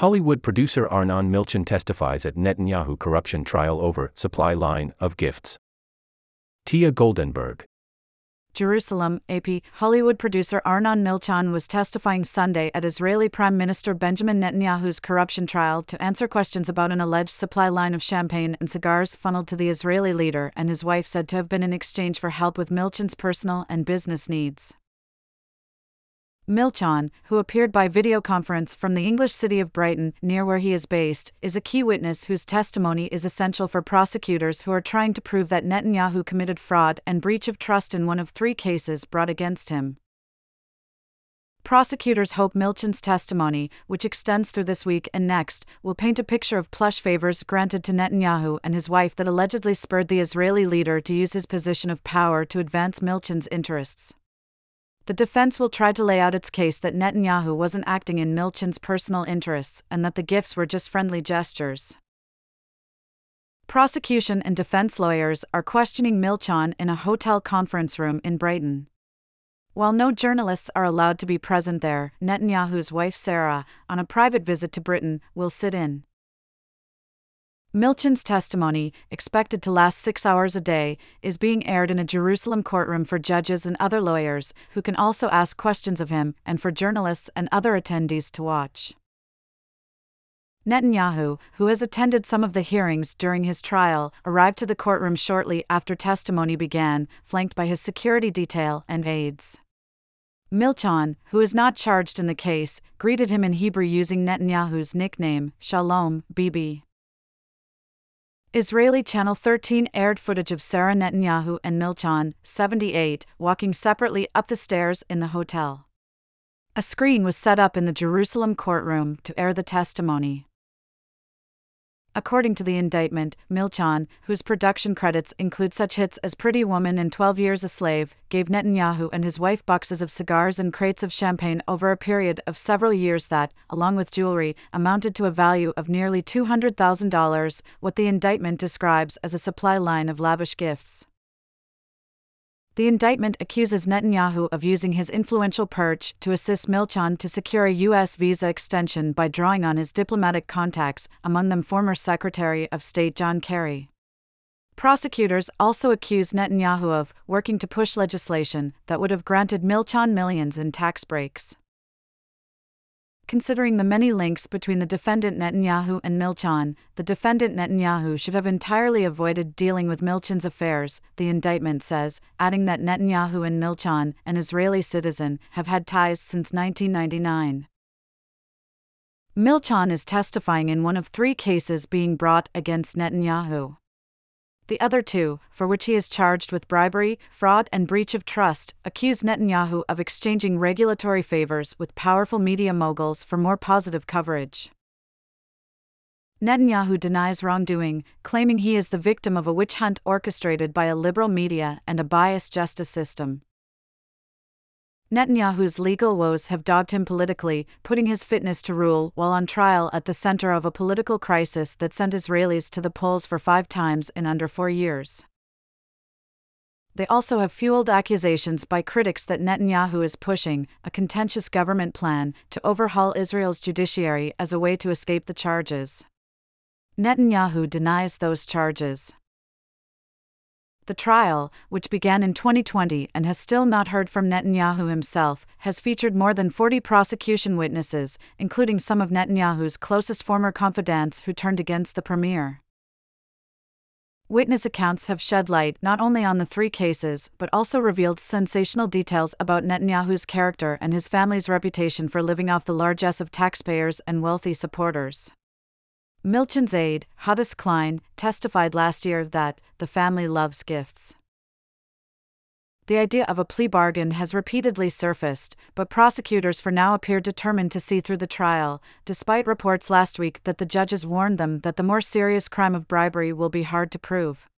Hollywood producer Arnon Milchan testifies at Netanyahu corruption trial over supply line of gifts. Tia Goldenberg. Jerusalem, AP, Hollywood producer Arnon Milchan was testifying Sunday at Israeli Prime Minister Benjamin Netanyahu's corruption trial to answer questions about an alleged supply line of champagne and cigars funneled to the Israeli leader and his wife said to have been in exchange for help with Milchan's personal and business needs. Milchan, who appeared by videoconference from the English city of Brighton, near where he is based, is a key witness whose testimony is essential for prosecutors who are trying to prove that Netanyahu committed fraud and breach of trust in one of three cases brought against him. Prosecutors hope Milchan's testimony, which extends through this week and next, will paint a picture of plush favors granted to Netanyahu and his wife that allegedly spurred the Israeli leader to use his position of power to advance Milchan's interests. The defense will try to lay out its case that Netanyahu wasn't acting in Milchan's personal interests and that the gifts were just friendly gestures. Prosecution and defense lawyers are questioning Milchan in a hotel conference room in Brighton. While no journalists are allowed to be present there, Netanyahu's wife Sarah, on a private visit to Britain, will sit in. Milchan's testimony, expected to last six hours a day, is being aired in a Jerusalem courtroom for judges and other lawyers, who can also ask questions of him, and for journalists and other attendees to watch. Netanyahu, who has attended some of the hearings during his trial, arrived to the courtroom shortly after testimony began, flanked by his security detail and aides. Milchan, who is not charged in the case, greeted him in Hebrew using Netanyahu's nickname, Shalom, Bibi. Israeli Channel 13 aired footage of Sarah Netanyahu and Milchan, 78, walking separately up the stairs in the hotel. A screen was set up in the Jerusalem courtroom to air the testimony. According to the indictment, Milchan, whose production credits include such hits as Pretty Woman and 12 Years a Slave, gave Netanyahu and his wife boxes of cigars and crates of champagne over a period of several years that, along with jewelry, amounted to a value of nearly $200,000, what the indictment describes as a supply line of lavish gifts. The indictment accuses Netanyahu of using his influential perch to assist Milchan to secure a U.S. visa extension by drawing on his diplomatic contacts, among them former Secretary of State John Kerry. Prosecutors also accuse Netanyahu of working to push legislation that would have granted Milchan millions in tax breaks. Considering the many links between the defendant Netanyahu and Milchan, the defendant Netanyahu should have entirely avoided dealing with Milchan's affairs, the indictment says, adding that Netanyahu and Milchan, an Israeli citizen, have had ties since 1999. Milchan is testifying in one of three cases being brought against Netanyahu. The other two, for which he is charged with bribery, fraud, and breach of trust, accuse Netanyahu of exchanging regulatory favors with powerful media moguls for more positive coverage. Netanyahu denies wrongdoing, claiming he is the victim of a witch hunt orchestrated by a liberal media and a biased justice system. Netanyahu's legal woes have dogged him politically, putting his fitness to rule while on trial at the center of a political crisis that sent Israelis to the polls for five times in under four years. They also have fueled accusations by critics that Netanyahu is pushing a contentious government plan to overhaul Israel's judiciary as a way to escape the charges. Netanyahu denies those charges. The trial, which began in 2020 and has still not heard from Netanyahu himself, has featured more than 40 prosecution witnesses, including some of Netanyahu's closest former confidants who turned against the premier. Witness accounts have shed light not only on the three cases, but also revealed sensational details about Netanyahu's character and his family's reputation for living off the largesse of taxpayers and wealthy supporters. Milchan's aide, Hadas Klein, testified last year that the family loves gifts. The idea of a plea bargain has repeatedly surfaced, but prosecutors for now appear determined to see through the trial, despite reports last week that the judges warned them that the more serious crime of bribery will be hard to prove.